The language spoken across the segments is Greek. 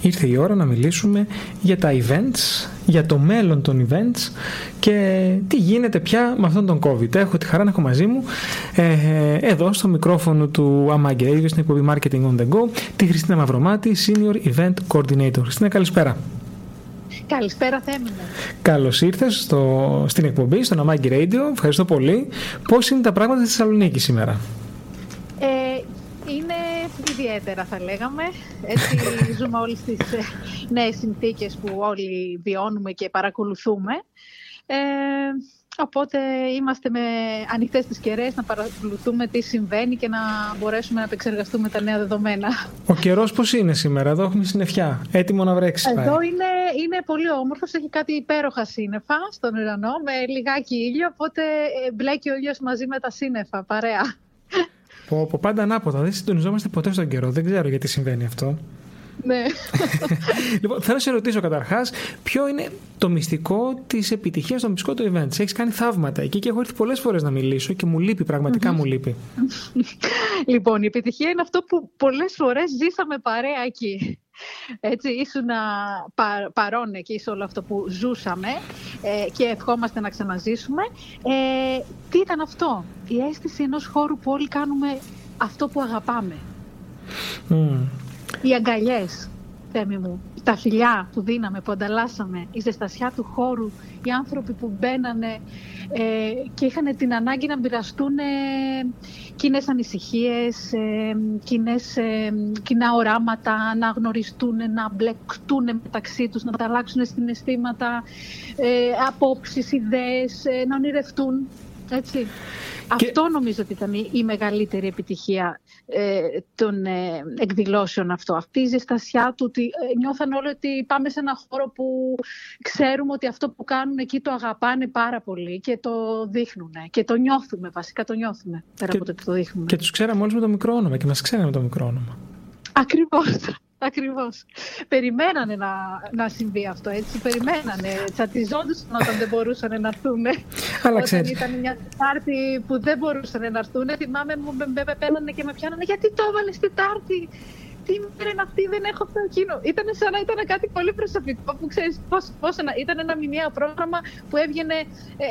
ήρθε η ώρα να μιλήσουμε για τα events, για το μέλλον των events και τι γίνεται πια με αυτόν τον COVID. Έχω τη χαρά να έχω μαζί μου ε, εδώ στο μικρόφωνο του Amag Radio στην εκπομπή Marketing on the Go τη Χριστίνα Μαυρομάτη, Senior Event Coordinator. Χριστίνα, καλησπέρα. Καλησπέρα, Θέμη Καλώς ήρθες στην εκπομπή, στο Amag Radio. Ευχαριστώ πολύ. Πώς είναι τα πράγματα στη Θεσσαλονίκη σήμερα, ε, είναι ιδιαίτερα θα λέγαμε. Έτσι ζούμε όλες τις ε, νέες συνθήκες που όλοι βιώνουμε και παρακολουθούμε. Ε, οπότε είμαστε με ανοιχτές τις κεραίες να παρακολουθούμε τι συμβαίνει και να μπορέσουμε να επεξεργαστούμε τα νέα δεδομένα. Ο καιρός πώς είναι σήμερα, εδώ έχουμε συννεφιά, έτοιμο να βρέξει. Εδώ είναι, είναι πολύ όμορφος, έχει κάτι υπέροχα σύννεφα στον ουρανό με λιγάκι ήλιο, οπότε ε, μπλέκει ο ήλιος μαζί με τα σύννεφα, παρέα. Πω, πω, πάντα ανάποδα. Δεν συντονιζόμαστε ποτέ στον καιρό. Δεν ξέρω γιατί συμβαίνει αυτό. Ναι. λοιπόν, θέλω να σε ρωτήσω καταρχάς, ποιο είναι το μυστικό της επιτυχίας, το μυστικό του event. Έχεις κάνει θαύματα εκεί και έχω έρθει πολλές φορές να μιλήσω και μου λείπει, πραγματικά μου λείπει. λοιπόν, η επιτυχία είναι αυτό που πολλές φορές ζήσαμε παρέα εκεί. Έτσι, ήσουν πα, παρόν εκεί σε όλο αυτό που ζούσαμε ε, και ευχόμαστε να ξαναζήσουμε. Ε, τι ήταν αυτό, η αίσθηση ενός χώρου που όλοι κάνουμε αυτό που αγαπάμε; Mm. Οι αγκαλιές, Θέμη μου, τα φιλιά που δίναμε, που ανταλλάσσαμε, η ζεστασιά του χώρου, οι άνθρωποι που μπαίνανε ε, και είχαν την ανάγκη να μοιραστούν ε, κοινές ανησυχίες, ε, ε, κοινά οράματα, να γνωριστούν, να μπλεκτούν μεταξύ τους, να ανταλλάξουν συναισθήματα, ε, απόψεις, ιδέες, ε, να ονειρευτούν. Έτσι. Αυτό νομίζω ότι ήταν η μεγαλύτερη επιτυχία ε, των ε, εκδηλώσεων αυτό. Αυτή η ζεστασιά του ότι ε, νιώθαν όλοι ότι πάμε σε ένα χώρο που ξέρουμε ότι αυτό που κάνουν εκεί το αγαπάνε πάρα πολύ και το δείχνουν και το νιώθουμε βασικά, το νιώθουμε πέρα από το ότι το δείχνουμε. Και τους ξέραμε όλους με το μικρό όνομα και μας ξέραμε με το μικρό όνομα. Ακριβώς. Ακριβώς. Περιμένανε να, να συμβεί αυτό, έτσι. Περιμένανε. Τσατιζόντουσαν όταν δεν μπορούσαν να έρθουν. Αλλά όταν ήταν μια Τετάρτη που δεν μπορούσαν να έρθουν. Θυμάμαι μου με πένανε και με πιάνανε. Γιατί το έβαλες Τετάρτη; Τι μέρα είναι αυτή, δεν έχω αυτό εκείνο. Ήταν σαν να ήταν κάτι πολύ προσωπικό που ξέρεις πώς πώς ήταν ένα μηνιαίο πρόγραμμα που έβγαινε ε,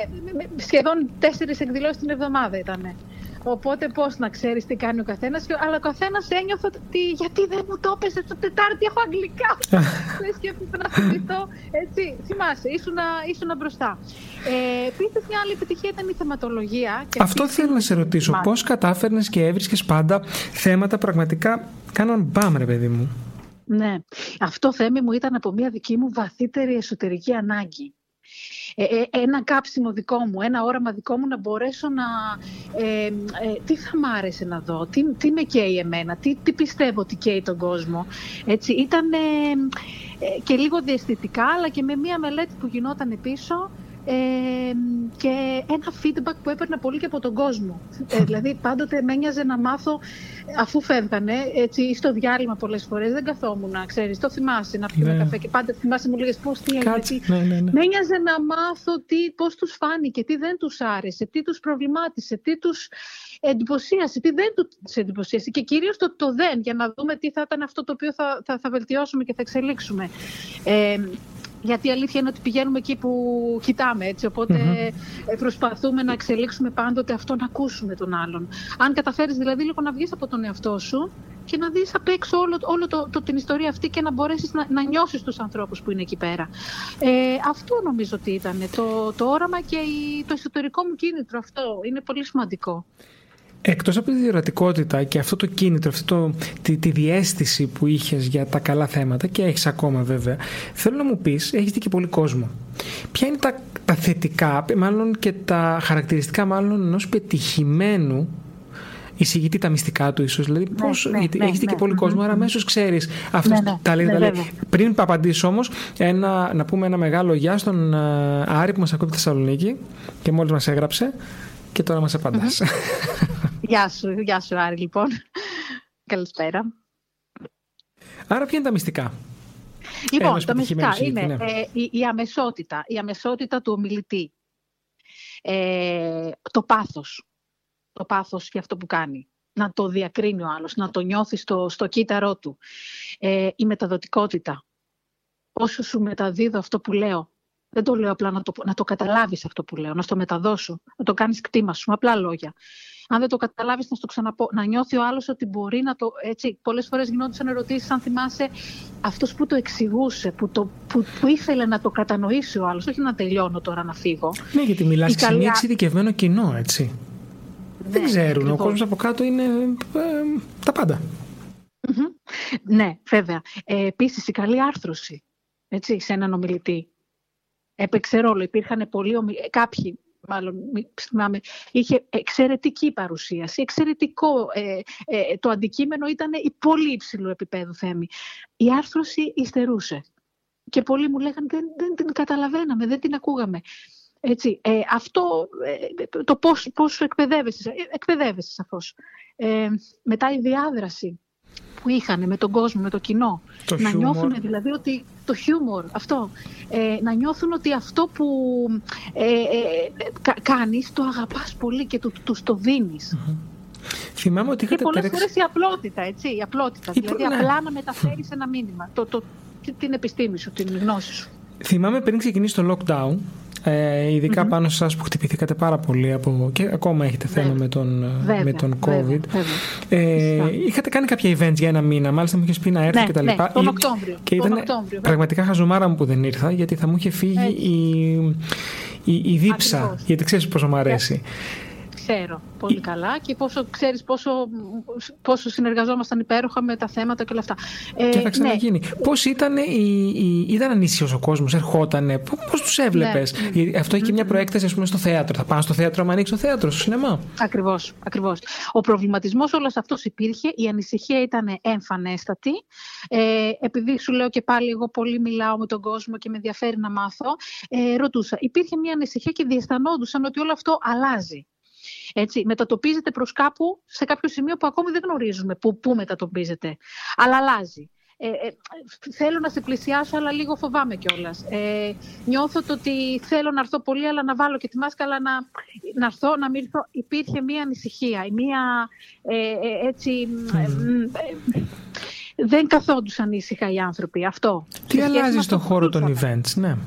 σχεδόν τέσσερις εκδηλώσεις την εβδομάδα ήταν. Οπότε πώς να ξέρεις τι κάνει ο καθένας. Αλλά ο καθένας ένιωθε ότι γιατί δεν μου το έπεσε το Τετάρτη, έχω αγγλικά. δεν σκέφτεται να θυμηθώ. Έτσι, θυμάσαι, ήσουν, μπροστά. Ε, Επίσης, μια άλλη επιτυχία ήταν η θεματολογία. Και Αυτό θέλω να σε ρωτήσω. Πώς κατάφερνες και έβρισκες πάντα θέματα πραγματικά κάναν μπαμ, ρε παιδί μου; Ναι. Αυτό θέμη μου ήταν από μια δική μου βαθύτερη εσωτερική ανάγκη. Ε, ε, ένα κάψιμο δικό μου, ένα όραμα δικό μου να μπορέσω να... Ε, τι θα μ' άρεσε να δω, τι, τι με καίει εμένα, τι, τι πιστεύω ότι καίει τον κόσμο. Έτσι, ήταν και λίγο διαισθητικά, αλλά και με μία μελέτη που γινόταν πίσω και ένα feedback που έπαιρνα πολύ και από τον κόσμο. Ε, δηλαδή πάντοτε με ένοιαζε να μάθω αφού φεύγανε, έτσι, στο διάλειμμα πολλές φορές δεν καθόμουν, ξέρεις, το θυμάσαι να πιούμε ναι. καφέ και πάντα θυμάσαι μου λέγες πώς τι έγινε, ναι, ναι, ναι. με ένοιαζε να μάθω τι, πώς τους φάνηκε, τι δεν τους άρεσε, τι τους προβλημάτισε, τι τους εντυπωσίασε, τι δεν τους εντυπωσίασε και κυρίως το, το δεν, για να δούμε τι θα ήταν αυτό το οποίο θα, θα, θα βελτιώσουμε και θα εξελίξουμε. Ε, γιατί η αλήθεια είναι ότι πηγαίνουμε εκεί που κοιτάμε, έτσι, προσπαθούμε να εξελίξουμε πάντοτε αυτό, να ακούσουμε τον άλλον. Αν καταφέρεις δηλαδή λίγο να βγεις από τον εαυτό σου και να δεις απ' έξω όλο, όλο το, το, την ιστορία αυτή και να μπορέσεις να, να νιώσεις τους ανθρώπους που είναι εκεί πέρα. Ε, αυτό νομίζω ότι ήταν το, το όραμα και η, το εσωτερικό μου κίνητρο αυτό. Είναι πολύ σημαντικό. Εκτός από τη διορατικότητα και αυτό το κίνητρο, αυτή το, τη, τη διέστηση που είχες για τα καλά θέματα και έχεις ακόμα βέβαια, θέλω να μου πεις, έχεις δει και πολύ κόσμο. Ποια είναι τα, τα θετικά, μάλλον και τα χαρακτηριστικά μάλλον ενός πετυχημένου εισηγητή τα μυστικά του, ίσως. Δηλαδή, Ναι, πώς, ναι, γιατί ναι, έχεις δει ναι. και πολύ κόσμο, άρα αμέσως ξέρεις. Αυτό Ναι, ναι, τα λέει, ναι, τα λέει. βέβαια. Πριν απαντήσω όμως, να πούμε ένα μεγάλο γεια στον ε, Άρη που μας ακούει από τη Θεσσαλονίκη και μόλις μας έγραψε και τώρα μας απαντα Γεια σου, γεια σου Άρη λοιπόν. Καλησπέρα. Άρα, ποια είναι τα μυστικά; Λοιπόν, Ένας τα μυστικά πετυχημένος είναι ηγετή, ναι. ε, η, η αμεσότητα, η αμεσότητα του ομιλητή. Ε, το πάθος, το πάθος για αυτό που κάνει. Να το διακρίνει ο άλλος, να το νιώθεις στο, στο κύτταρό του. Ε, η μεταδοτικότητα. Όσο σου μεταδίδω αυτό που λέω, δεν το λέω απλά να το, να το καταλάβεις αυτό που λέω, να στο μεταδώσω, να το κάνεις κτήμα σου, με απλά λόγια. Αν δεν το καταλάβεις, να στο ξαναπώ, να νιώθει ο άλλος ότι μπορεί να το... Έτσι, πολλές φορές γινόντουσαν ερωτήσεις, αν θυμάσαι, αυτός που το εξηγούσε, που, το, που, που ήθελε να το κατανοήσει ο άλλος, όχι να τελειώνω τώρα να φύγω. Ναι, γιατί μιλάς Η σε μια καλή- εξειδικευμένο κοινό, έτσι. Δεν Ναι, ξέρουν. Ο ακριβώς. κόσμος από κάτω είναι ε, τα πάντα. Μμμ. Ναι, βέβαια. Ε, επίσης, η καλή άρθρωση έτσι, σε έναν ομιλητή. Έπαιξε ρόλο. Υπήρχαν πολλοί ομι... ε, κάποιοι, μάλλον μη- θυμάμαι, είχε εξαιρετική παρουσίαση, εξαιρετικό. Ε, ε, το αντικείμενο ήταν η πολύ υψηλού επίπεδου θέμη. Η άρθρωση υστερούσε. Και πολλοί μου λέγανε δεν, δεν την καταλαβαίναμε, δεν την ακούγαμε. Έτσι, ε, αυτό, ε, το πώς, πώς εκπαιδεύεσαι, ε, εκπαιδεύεσαι σαφώς. Ε, μετά η διάδραση που είχαν με τον κόσμο, με το κοινό. Το να χιούμορ. νιώθουν δηλαδή ότι το χιούμορ, αυτό. Ε, να νιώθουν ότι αυτό που ε, ε, κα, κάνεις το αγαπάς πολύ και του, τους το δίνεις. Θυμάμαι ότι Και είχατε πολλές τρέξει. φορές η απλότητα, έτσι, η απλότητα. Η δηλαδή προ- ναι. απλά να μεταφέρεις ένα μήνυμα, το, το, την επιστήμη σου, την γνώση σου. Θυμάμαι πριν ξεκινήσει το lockdown, ε, ειδικα πάνω σε εσάς που χτυπηθήκατε πάρα πολύ από, και ακόμα έχετε θέμα Βέβαια. με τον, ε, Βέβαια, με τον βέβαια, COVID. βέβαια. Ε, Σωστά. είχατε κάνει κάποια events για ένα μήνα, μάλιστα μου είχες πει να έρθω Ναι, και τα ναι, λοιπά. τον Ή- Οκτώβριο, Και τον ήταν Οκτώβριο, πραγματικά χαζομάρα μου που δεν ήρθα, γιατί θα μου είχε φύγει Έτσι. η, η, η δίψα. Ακριβώς. Γιατί ξέρεις πόσο μου αρέσει. Ξέρω πολύ καλά και πόσο ξέρεις πόσο, πόσο συνεργαζόμασταν υπέροχα με τα θέματα και όλα αυτά. Ε, Και θα ξαναγίνει. ναι, Πώς ήταν, η, η, ήταν ανήσυχο ο κόσμος, ερχότανε, πώς τους έβλεπες; Ναι. Αυτό έχει και μια προέκταση, ας πούμε, στο θέατρο. Θα πάνε στο θέατρο, άμα ανοίξει το θέατρος, στο σινεμά. Ακριβώς, ακριβώς. Ο προβληματισμός όλος αυτός υπήρχε, η ανησυχία ήταν εμφανέστατη. Ε, επειδή σου λέω και πάλι εγώ πολύ μιλάω με τον κόσμο και με ενδιαφέρει να μάθω, ε, ρωτούσα. Υπήρχε μια ανησυχία και διαισθανόντουσαν ότι όλο αυτό αλλάζει. Έτσι, μετατοπίζεται προς κάπου σε κάποιο σημείο που ακόμη δεν γνωρίζουμε πού, πού μετατοπίζεται. Αλλά αλλάζει. Ε, ε, θέλω να σε πλησιάσω, αλλά λίγο φοβάμαι κιόλας. Ε, νιώθω το ότι θέλω να έρθω πολύ, αλλά να βάλω και τη μάσκα, αλλά να, να έρθω, να μην έρθω. Υπήρχε μία ανησυχία, μία ε, ε, έτσι. ε, μ, ε, δεν καθόντουσαν ήσυχα οι άνθρωποι. Αυτό. Τι Σε σχέση με αλλάζει αυτό στον που χώρο των ζούσαμε. events, ναι.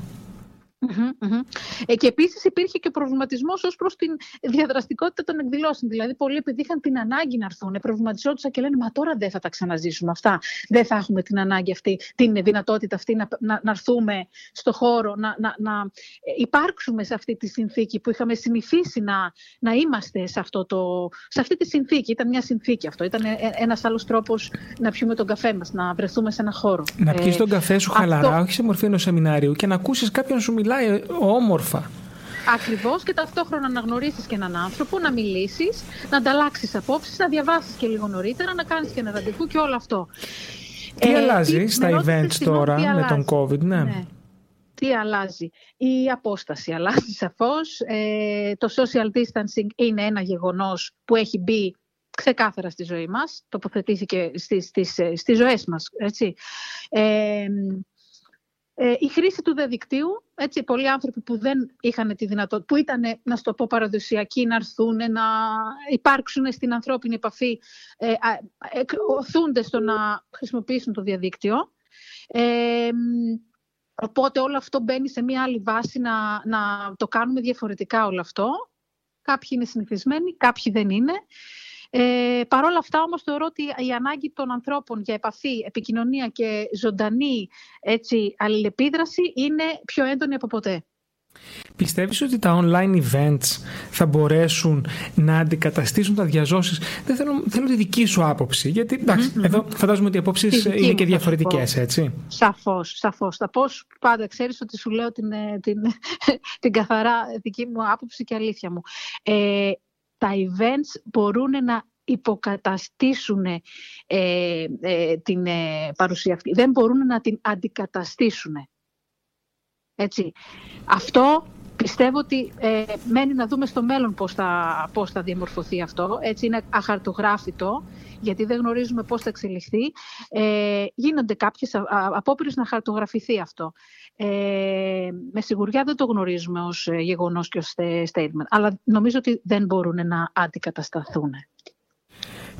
Μμμ, μμμ. Ε, και επίσης υπήρχε και ο προβληματισμός ως προς την διαδραστικότητα των εκδηλώσεων. Δηλαδή, πολλοί επειδή είχαν την ανάγκη να έρθουν, προβληματιζόντουσαν και λένε Μα τώρα δεν θα τα ξαναζήσουμε αυτά. Δεν θα έχουμε την ανάγκη αυτή, την δυνατότητα αυτή να, να, να έρθουμε στο χώρο, να, να, να ε, υπάρξουμε σε αυτή τη συνθήκη που είχαμε συνηθίσει να, να είμαστε σε, αυτό το, σε αυτή τη συνθήκη. Ήταν μια συνθήκη αυτό. Ήταν ένας άλλος τρόπος να πιούμε τον καφέ μας, να βρεθούμε σε ένα χώρο. Να πιεις Ε, τον καφέ σου αυτό- χαλαρά, όχι σε μορφή ενός σεμινάριου και να ακούσεις κάποιον να σου μιλάει όμορφα. Ακριβώς και ταυτόχρονα να γνωρίσει και έναν άνθρωπο, να μιλήσεις, να ανταλλάξεις απόψεις, να διαβάσεις και λίγο νωρίτερα, να κάνεις και ένα ραντεβού και όλο αυτό. Τι Ε, αλλάζει τι- στα με ρώτησες, events συγγνώμη, τώρα τι με τον αλλάζει. COVID, ναι. Ναι. Τι αλλάζει. Η απόσταση αλλάζει σαφώς. Ε, το social distancing είναι ένα γεγονός που έχει μπει ξεκάθαρα στη ζωή μας, τοποθετήθηκε στις, στις, ε, στις ζωές μας. Έτσι. Ε, ε, η χρήση του διαδικτύου, έτσι, πολλοί άνθρωποι που δεν είχαν τη δυνατότητα, που ήταν, να στο πω, παραδοσιακοί, να έρθουν, να υπάρξουν στην ανθρώπινη επαφή, ε, α, εκ- οθούνται στο να χρησιμοποιήσουν το διαδίκτυο. Ε, οπότε όλο αυτό μπαίνει σε μια άλλη βάση να, να το κάνουμε διαφορετικά όλο αυτό. Κάποιοι είναι συνηθισμένοι, κάποιοι δεν είναι. Ε, Παρ' όλα αυτά όμως θεωρώ ότι η ανάγκη των ανθρώπων για επαφή, επικοινωνία και ζωντανή έτσι, αλληλεπίδραση είναι πιο έντονη από ποτέ. Πιστεύεις ότι τα online events θα μπορέσουν να αντικαταστήσουν τα διαζώσεις; Δεν θέλω, θέλω τη δική σου άποψη, γιατί εντάξει, εδώ φαντάζομαι ότι οι απόψεις Τη δική είναι μου και θα σου διαφορετικές, πω. έτσι. Σαφώς, σαφώς. Θα πω σου πάντα, ξέρεις ότι σου λέω την, ε, την, την καθαρά δική μου άποψη και αλήθεια μου. Ε, τα events μπορούν να υποκαταστήσουν ε, την παρουσία αυτή. Δεν μπορούν να την αντικαταστήσουν. Έτσι. Αυτό πιστεύω ότι ε, μένει να δούμε στο μέλλον πώς θα, πώς θα διαμορφωθεί αυτό. Έτσι είναι αχαρτογράφητο, γιατί δεν γνωρίζουμε πώς θα εξελιχθεί. Ε, γίνονται κάποιες απόπειρες να χαρτογραφηθεί αυτό. Ε, με σιγουριά δεν το γνωρίζουμε ως ε, γεγονός και ως statement, αλλά νομίζω ότι δεν μπορούν να αντικατασταθούν.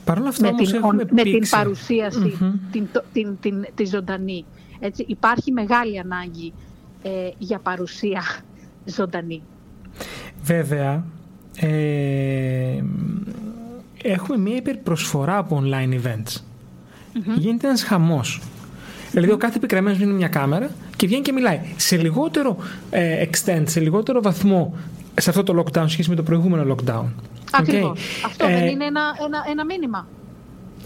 Παρ' αυτά, με, την, με την παρουσιαση την, την, την, τη ζωντανή. Έτσι, υπάρχει μεγάλη ανάγκη ε, για παρουσία ζωντανή. Βέβαια, ε, έχουμε μία υπερπροσφορά από online events. Mm-hmm. Γίνεται ένας χαμός. Δηλαδή, ο κάθε επικραμένο είναι μια κάμερα και βγαίνει και μιλάει. Σε λιγότερο ε, extent, σε λιγότερο βαθμό σε αυτό το lockdown σχέση με το προηγούμενο lockdown. Ακριβώς. Okay. Αυτό δεν ε, είναι ένα, ένα, ένα μήνυμα.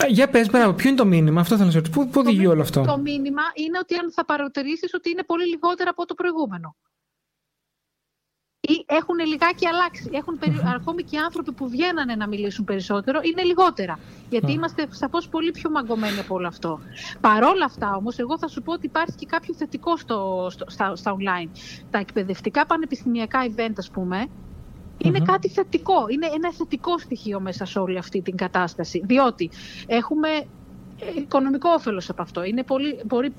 Ε, για πες, μπράβο, ποιο είναι το μήνυμα, αυτό θέλω να σε ρωτήσω. Πού, πού οδηγεί όλο αυτό; Το μήνυμα είναι ότι αν θα παρατηρήσεις ότι είναι πολύ λιγότερο από το προηγούμενο ή έχουν λιγάκι αλλάξει. Έχουν περι... Ακόμη και οι άνθρωποι που βγαίνανε να μιλήσουν περισσότερο είναι λιγότερα. Γιατί είμαστε σαφώς πολύ πιο μαγκωμένοι από όλο αυτό. Παρόλα αυτά όμως, εγώ θα σου πω ότι υπάρχει και κάποιο θετικό στο, στο, στα, στα online. Τα εκπαιδευτικά πανεπιστημιακά event, ας πούμε, είναι κάτι θετικό. Είναι ένα θετικό στοιχείο μέσα σε όλη αυτή την κατάσταση. Διότι έχουμε οικονομικό όφελος από αυτό. Είναι πολύ, πολύ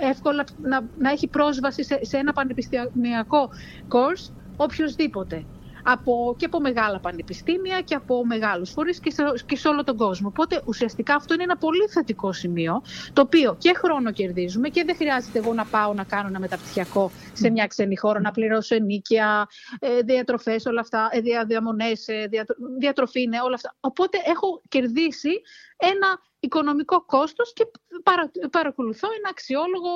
εύκολα να, να έχει πρόσβαση σε, σε ένα πανεπιστημιακό course οποιοδήποτε. Από, και από μεγάλα πανεπιστήμια και από μεγάλους φορείς και σε, και σε όλο τον κόσμο. Οπότε ουσιαστικά αυτό είναι ένα πολύ θετικό σημείο, το οποίο και χρόνο κερδίζουμε και δεν χρειάζεται εγώ να πάω να κάνω ένα μεταπτυχιακό σε μια ξένη χώρα, να πληρώσω ενίκεια, ε, διατροφές, όλα αυτά, ε, διαμονές, ε, διατροφή είναι όλα αυτά. Οπότε έχω κερδίσει ένα οικονομικό κόστος και παρακολουθώ ένα αξιόλογο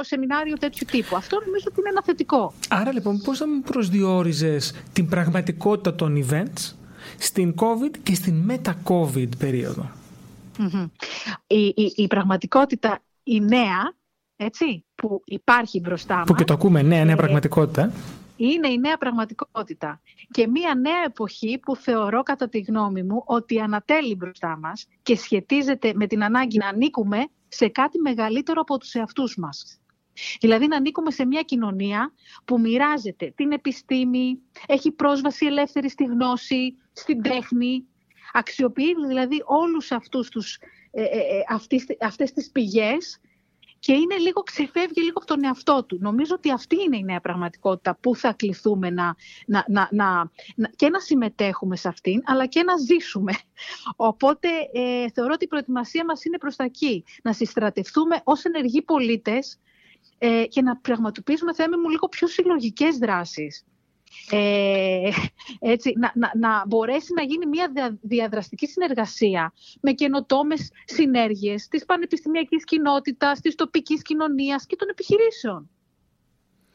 σεμινάριο τέτοιου τύπου. Αυτό νομίζω ότι είναι ένα θετικό. Άρα λοιπόν πώς θα μου προσδιορίζες την πραγματικότητα των events στην COVID και στην μετα-COVID περίοδο; Η, η, η πραγματικότητα η νέα, έτσι, που υπάρχει μπροστά μας. Που και το ακούμε, νέα, νέα ε, πραγματικότητα είναι η νέα πραγματικότητα και μια νέα εποχή που θεωρώ κατά τη γνώμη μου ότι ανατέλει μπροστά μας και σχετίζεται με την ανάγκη να ανήκουμε σε κάτι μεγαλύτερο από τους εαυτούς μας. Δηλαδή να ανήκουμε σε μια κοινωνία που μοιράζεται την επιστήμη, έχει πρόσβαση ελεύθερη στη γνώση, στην τέχνη, αξιοποιεί δηλαδή όλους αυτούς τους, ε, ε, ε αυτές, αυτές τις πηγές και είναι λίγο, ξεφεύγει λίγο από τον εαυτό του. Νομίζω ότι αυτή είναι η νέα πραγματικότητα που θα κληθούμε να, να, να, να, και να συμμετέχουμε σε αυτήν, αλλά και να ζήσουμε. Οπότε ε, θεωρώ ότι η προετοιμασία μας είναι προς τα εκεί. Να συστρατευτούμε ως ενεργοί πολίτες ε, και να πραγματοποιήσουμε, θέμα μου, λίγο πιο συλλογικές δράσεις ε, έτσι, να, να, να μπορέσει να γίνει μια διαδραστική συνεργασία με καινοτόμες συνέργειες της πανεπιστημιακής κοινότητας, της τοπικής κοινωνίας και των επιχειρήσεων.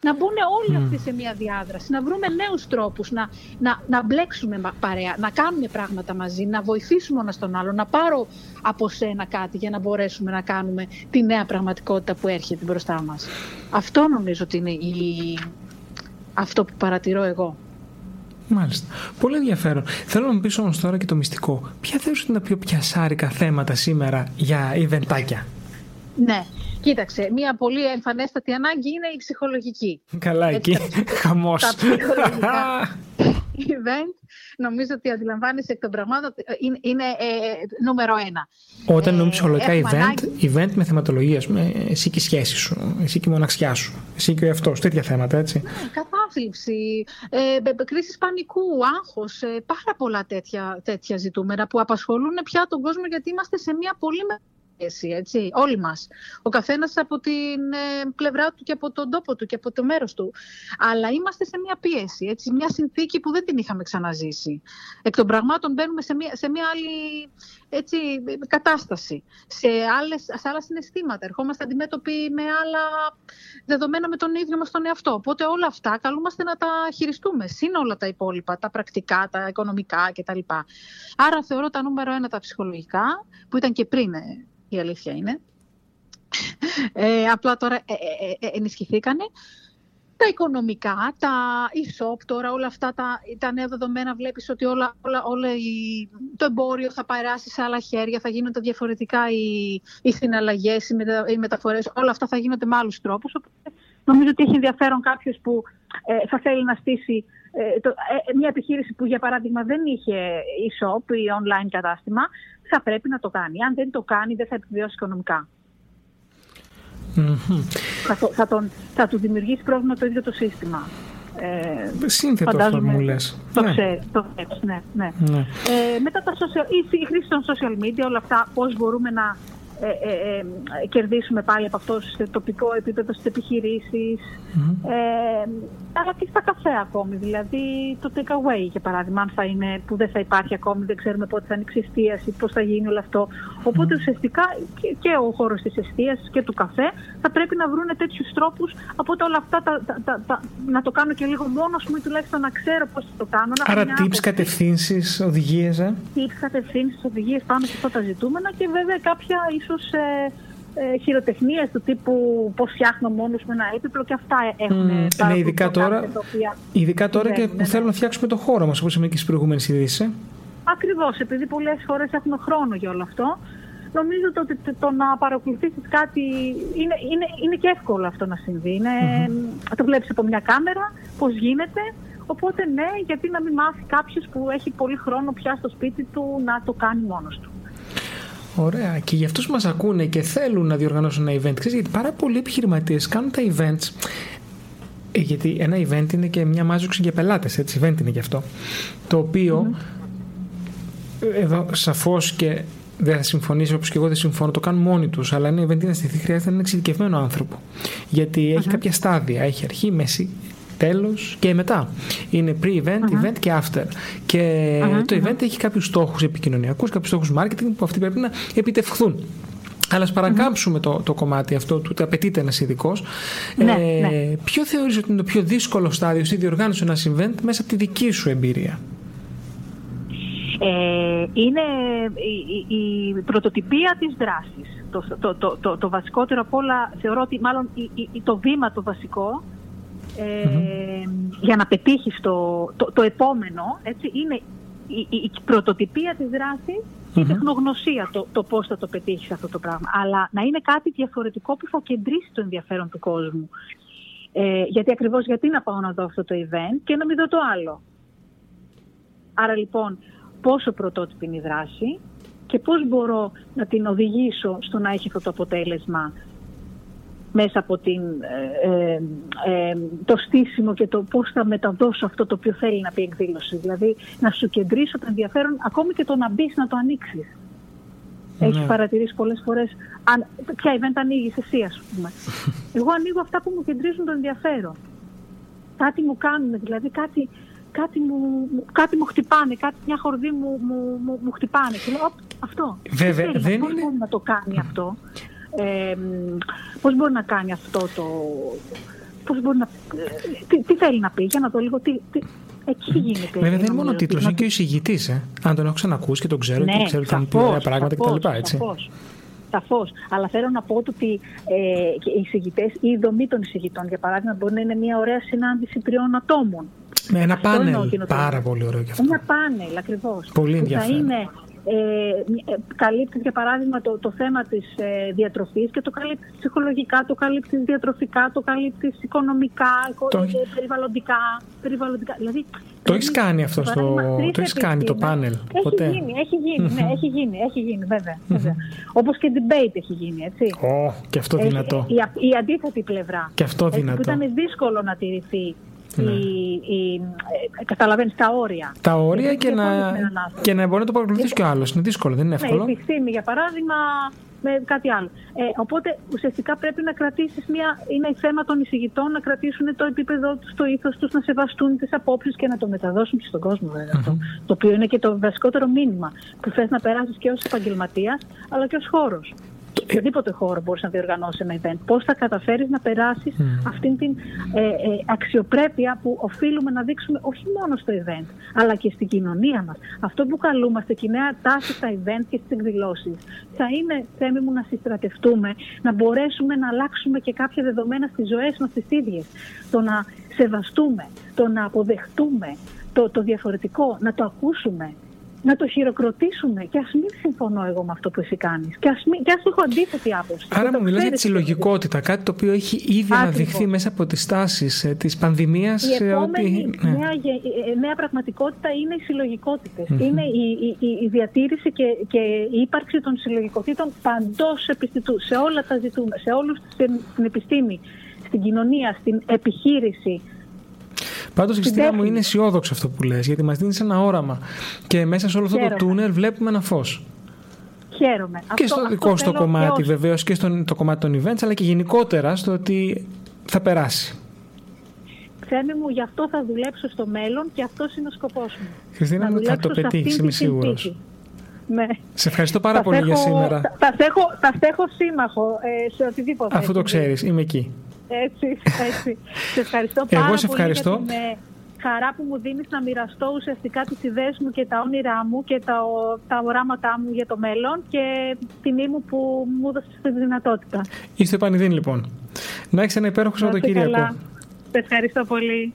Να μπουν όλοι αυτοί σε μια διάδραση, να βρούμε νέους τρόπους, να, να, να μπλέξουμε παρέα, να κάνουμε πράγματα μαζί, να βοηθήσουμε ένας τον άλλο, να πάρω από σένα κάτι για να μπορέσουμε να κάνουμε τη νέα πραγματικότητα που έρχεται μπροστά μας. Αυτό νομίζω ότι είναι η, αυτό που παρατηρώ εγώ. Μάλιστα. Πολύ ενδιαφέρον. Θέλω να μου πεις όμως τώρα και το μυστικό. Ποια θεωρείς είναι τα πιο πιασάρικα θέματα σήμερα για ιβεντάκια. Ναι. Κοίταξε, μία πολύ εμφανέστατη ανάγκη είναι η ψυχολογική. Καλά, εκεί. Χαμός. Τα ψυχολογικά event νομίζω ότι αντιλαμβάνεσαι εκ των πραγμάτων είναι, είναι ε, νούμερο ένα. Όταν εννοούμε ψυχολογικά event, event με θεματολογία, πούμε, εσύ και η σχέση σου, εσύ και η μοναξιά σου, εσύ και ο εαυτός, τέτοια θέματα, έτσι. Ναι, κατάθλιψη, ε, κρίση πανικού, άγχος, ε, πάρα πολλά τέτοια, τέτοια ζητούμενα που απασχολούν πια τον κόσμο γιατί είμαστε σε μια πολύ έτσι, όλοι μας. Ο καθένας από την ε, πλευρά του και από τον τόπο του και από το μέρος του. Αλλά είμαστε σε μια πίεση, έτσι, μια συνθήκη που δεν την είχαμε ξαναζήσει. Εκ των πραγμάτων μπαίνουμε σε μια, σε μια άλλη έτσι, κατάσταση, σε, άλλες, σε άλλα συναισθήματα. Ερχόμαστε αντιμέτωποι με άλλα δεδομένα με τον ίδιο μας τον εαυτό. Οπότε όλα αυτά καλούμαστε να τα χειριστούμε. Συν όλα τα υπόλοιπα, τα πρακτικά, τα οικονομικά κτλ. Άρα θεωρώ τα νούμερο ένα τα ψυχολογικά, που ήταν και πριν ε, η αλήθεια είναι. Ε, απλά τώρα ε, ε, ε, ενισχυθήκανε. Τα οικονομικά, τα e-shop τώρα, όλα αυτά τα, τα νέα δεδομένα βλέπεις ότι όλα, όλα, όλα η, το εμπόριο θα περάσει σε άλλα χέρια, θα γίνονται διαφορετικά οι, οι συναλλαγές, οι, μετα, οι μεταφορές, όλα αυτά θα γίνονται με άλλους τρόπους. Νομίζω ότι έχει ενδιαφέρον κάποιος που ε, θα θέλει να στήσει ε, το, ε, μια επιχείρηση που για παράδειγμα δεν είχε e-shop ή online κατάστημα, θα πρέπει να το κάνει. Αν δεν το κάνει δεν θα επιβιώσει οικονομικά. Mm-hmm. Θα, θα, τον, θα του δημιουργήσει πρόβλημα το ίδιο το σύστημα. Ε, Σύνθετο αυτό μου λες. Το ναι. ξέρεις, το ξέρεις, ναι. ναι. ναι. Ε, μετά τα social, η, η χρήση των social media, όλα αυτά, πώς μπορούμε να ε, ε, ε, κερδίσουμε πάλι από αυτό σε τοπικό επίπεδο στις επιχειρησεις ε, αλλά και στα καφέ ακόμη. Δηλαδή το take away για παράδειγμα, αν θα είναι, που δεν θα υπάρχει ακόμη, δεν ξέρουμε πότε θα ανοίξει η εστίαση, πώς θα γίνει όλο αυτό. Οπότε ουσιαστικά και, και ο χώρος της εστίασης και του καφέ θα πρέπει να βρουν τέτοιους τρόπους από όλα αυτά τα, τα, τα, να το κάνω και λίγο μόνος μου ή τουλάχιστον να ξέρω πώς θα το κάνω. Άρα tips, κατευθύνσεις, οδηγίες, ε; Tips, κατευθύνσεις, οδηγίες πάνω σε αυτά τα ζητούμενα και βέβαια κάποια ίσως ε, ε, χειροτεχνίες του τύπου πώς φτιάχνω μόνος με ένα έπιπλο και αυτά έχουν mm, ναι, ειδικά τώρα, οποία... ειδικά τώρα και που ναι. θέλουν να φτιάξουμε το χώρο μας όπως είπαμε και στις προηγούμενες ειδήσεις. Ε. Ακριβώς, επειδή πολλές φορές έχουν χρόνο για όλο αυτό νομίζω ότι το, το, να παρακολουθήσεις κάτι είναι, είναι, είναι και εύκολο αυτό να συμβεί. Είναι, mm-hmm. Το βλέπεις από μια κάμερα, πώς γίνεται, οπότε ναι, γιατί να μην μάθει κάποιος που έχει πολύ χρόνο πια στο σπίτι του να το κάνει μόνος του. Ωραία. Και για αυτούς που μας ακούνε και θέλουν να διοργανώσουν ένα event, ξέρεις, γιατί πάρα πολλοί επιχειρηματίες κάνουν τα events. Ε, γιατί ένα event είναι και μια μάζοξη για πελάτες, έτσι. Event είναι γι' αυτό. Το οποίο. Εδώ σαφώς και δεν θα συμφωνήσει όπως και εγώ δεν συμφωνώ, το κάνουν μόνοι τους. Αλλά ένα event είναι στηθεί, χρειάζεται έναν εξειδικευμένο άνθρωπο. Γιατί έχει κάποια στάδια. Έχει αρχή, μέση, τέλος και μετά. Είναι pre-event, event και after. Και το event έχει κάποιους στόχους επικοινωνιακούς, κάποιους στόχους marketing που αυτοί πρέπει να επιτευχθούν. Αλλά ας παρακάμψουμε το, το κομμάτι αυτό του ότι απαιτείται ένας ειδικός. Ναι, ε, ναι. Ποιο θεωρείς ότι είναι το πιο δύσκολο στάδιο στη διοργάνωση ένα event μέσα από τη δική σου εμπειρία; Ε, είναι η, η, η, πρωτοτυπία της δράσης. Το, το, το, το, το βασικότερο από όλα, θεωρώ ότι μάλλον το βήμα το βασικό ε, για να πετύχεις το, το, το επόμενο, έτσι, είναι η, η, πρωτοτυπία της δράσης η τεχνογνωσία το, το πώς θα το πετύχεις αυτό το πράγμα. Αλλά να είναι κάτι διαφορετικό που θα κεντρήσει το ενδιαφέρον του κόσμου. Ε, γιατί ακριβώς γιατί να πάω να δω αυτό το event και να μην δω το άλλο. Άρα λοιπόν πόσο πρωτότυπη είναι η δράση και πώς μπορώ να την οδηγήσω στο να έχει αυτό το αποτέλεσμα μέσα από την, ε, ε, ε, το στήσιμο και το πώς θα μεταδώσω αυτό το οποίο θέλει να πει εκδήλωση. Δηλαδή να σου κεντρήσω το ενδιαφέρον ακόμη και το να μπεις να το ανοίξεις. Ναι. Έχεις παρατηρήσει πολλές φορές. Ποια event ανοίγεις εσύ, ας πούμε. Εγώ ανοίγω αυτά που μου κεντρίζουν το ενδιαφέρον. Κάτι μου κάνουν, δηλαδή κάτι, κάτι, μου, κάτι μου χτυπάνε, κάτι, μια χορδή μου, μου, μου, μου χτυπάνε. Και λέω, αυτό. Βέβαια, δεν είναι... να το κάνει αυτό ε, πώς μπορεί να κάνει αυτό το... Πώς μπορεί να, τι, τι θέλει να πει, για να δω λίγο τι, τι, Εκεί γίνεται. Βέβαια δεν είναι μόνο ο τίτλος, είναι και ο εισηγητής. Ε. Αν τον έχω ξανακούσει και τον ξέρω ναι, και ξέρω ότι θα μου πει ωραία πράγματα κτλ. Σαφώς. Αλλά θέλω να πω ότι ε, οι εισηγητές ή η δομή των εισηγητών, για παράδειγμα, μπορεί να είναι μια ωραία συνάντηση τριών ατόμων. Με ένα πάνελ. Πάρα πολύ ωραίο και αυτό. Ένα πάνελ, ακριβώς. Πολύ ενδιαφέρον. Θα είναι ε, καλύπτει για παράδειγμα το, το θέμα της ε, διατροφής και το καλύπτει ψυχολογικά, το καλύπτει διατροφικά, το καλύπτει οικονομικά, το... Ε, περιβαλλοντικά, περιβαλλοντικά. Δηλαδή, το έχεις κάνει αυτό στο. Το έχεις κάνει το πάνελ. Έχει ποτέ; γίνει, έχει γίνει, ναι, έχει γίνει, έχει γίνει, βέβαια. βέβαια. Όπως και debate έχει γίνει, έτσι. Oh, και αυτό δυνατό. Η, η, η αντίθετη πλευρά. Και αυτό δυνατό. Που ήταν δύσκολο να τηρηθεί ναι. η, η, ε, καταλαβαίνεις τα όρια. Τα όρια και, να, και να μπορεί να το παρακολουθήσει και ο άλλος. Είναι δύσκολο, δεν είναι ναι, εύκολο. Ναι, επιστήμη για παράδειγμα με κάτι άλλο. Ε, οπότε ουσιαστικά πρέπει να κρατήσεις μια, είναι θέμα των εισηγητών να κρατήσουν το επίπεδο τους, το ήθος τους, να σεβαστούν τις απόψεις και να το μεταδώσουν στον κόσμο βέβαια αυτό. Το οποίο είναι και το βασικότερο μήνυμα που θες να περάσεις και ως επαγγελματίας αλλά και ως χώρος. Οποιοδήποτε χώρο μπορείς να διοργανώσεις ένα event. Πώς θα καταφέρεις να περάσεις mm. αυτήν την ε, ε, αξιοπρέπεια που οφείλουμε να δείξουμε όχι μόνο στο event, αλλά και στην κοινωνία μας. Αυτό που καλούμαστε και η νέα τάση στα event και στις εκδηλώσεις θα είναι, θέμη μου, να συστρατευτούμε, να μπορέσουμε να αλλάξουμε και κάποια δεδομένα στις ζωές μας τις ίδιες. Το να σεβαστούμε, το να αποδεχτούμε το, το διαφορετικό, να το ακούσουμε, να το χειροκροτήσουμε και ας μην συμφωνώ εγώ με αυτό που εσύ κάνεις. Και ας έχω αντίθετη άποψη. Άρα μου μιλάς για τη συλλογικότητα, κάτι το οποίο έχει ήδη αναδειχθεί μέσα από τις τάσεις ε, της πανδημίας. Η επόμενη ότι... ναι. νέα, ε, νέα πραγματικότητα είναι οι συλλογικοτητε Είναι η, η, η, διατήρηση και, και η ύπαρξη των συλλογικοτήτων παντός επιστητού, σε όλα τα ζητούμενα, σε όλους στην επιστήμη, στην κοινωνία, στην επιχείρηση, Πάντως, Χριστίνα μου, είναι αισιόδοξο αυτό που λες, γιατί μας δίνεις ένα όραμα. Και μέσα σε όλο αυτό το τούνελ βλέπουμε ένα φως. Χαίρομαι. Και στο δικό σου το κομμάτι, βεβαίως, και στο το κομμάτι των events, αλλά και γενικότερα στο ότι θα περάσει. Θέμη μου, γι' αυτό θα δουλέψω στο μέλλον και αυτός είναι ο σκοπός μου. Χριστίνα μου, θα το πετύχεις, είμαι σίγουρος. Ναι. Σε ευχαριστώ πάρα πολύ για σήμερα. Θα, θα, έχω, θα έχω σύμμαχο ε, σε οτιδήποτε. Αφού το ξέρεις, είμαι εκεί. Έτσι, έτσι. σε ευχαριστώ πάρα Εγώ σε ευχαριστώ. πολύ για την ε, χαρά που μου δίνεις να μοιραστώ ουσιαστικά τις ιδέες μου και τα όνειρά μου και τα, τα οράματά μου για το μέλλον και τιμή μου που μου έδωσες τη δυνατότητα. Είστε πανηδίν λοιπόν. Να έχεις ένα υπέροχο Σαββατοκύριακο. Σε ευχαριστώ πολύ.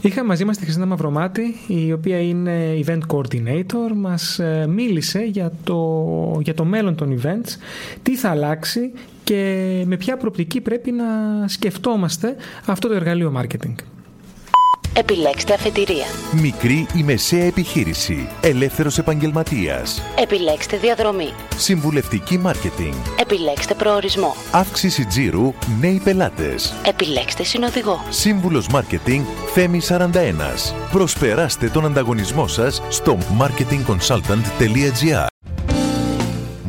Είχα μαζί μας τη Χριστίνα Μαυρομάτη, η οποία είναι event coordinator. Μας ε, μίλησε για το, για το μέλλον των events, τι θα αλλάξει και με ποια προοπτική πρέπει να σκεφτόμαστε αυτό το εργαλείο marketing; Επιλέξτε αφετηρία. Μικρή ή μεσαία επιχείρηση. Ελεύθερος επαγγελματίας. Επιλέξτε διαδρομή. Συμβουλευτική μάρκετινγκ. Επιλέξτε προορισμό. Αύξηση τζίρου. Νέοι πελάτες. Επιλέξτε συνοδηγό. Σύμβουλος μάρκετινγκ Θέμη 41. Προσπεράστε τον ανταγωνισμό σας στο marketingconsultant.gr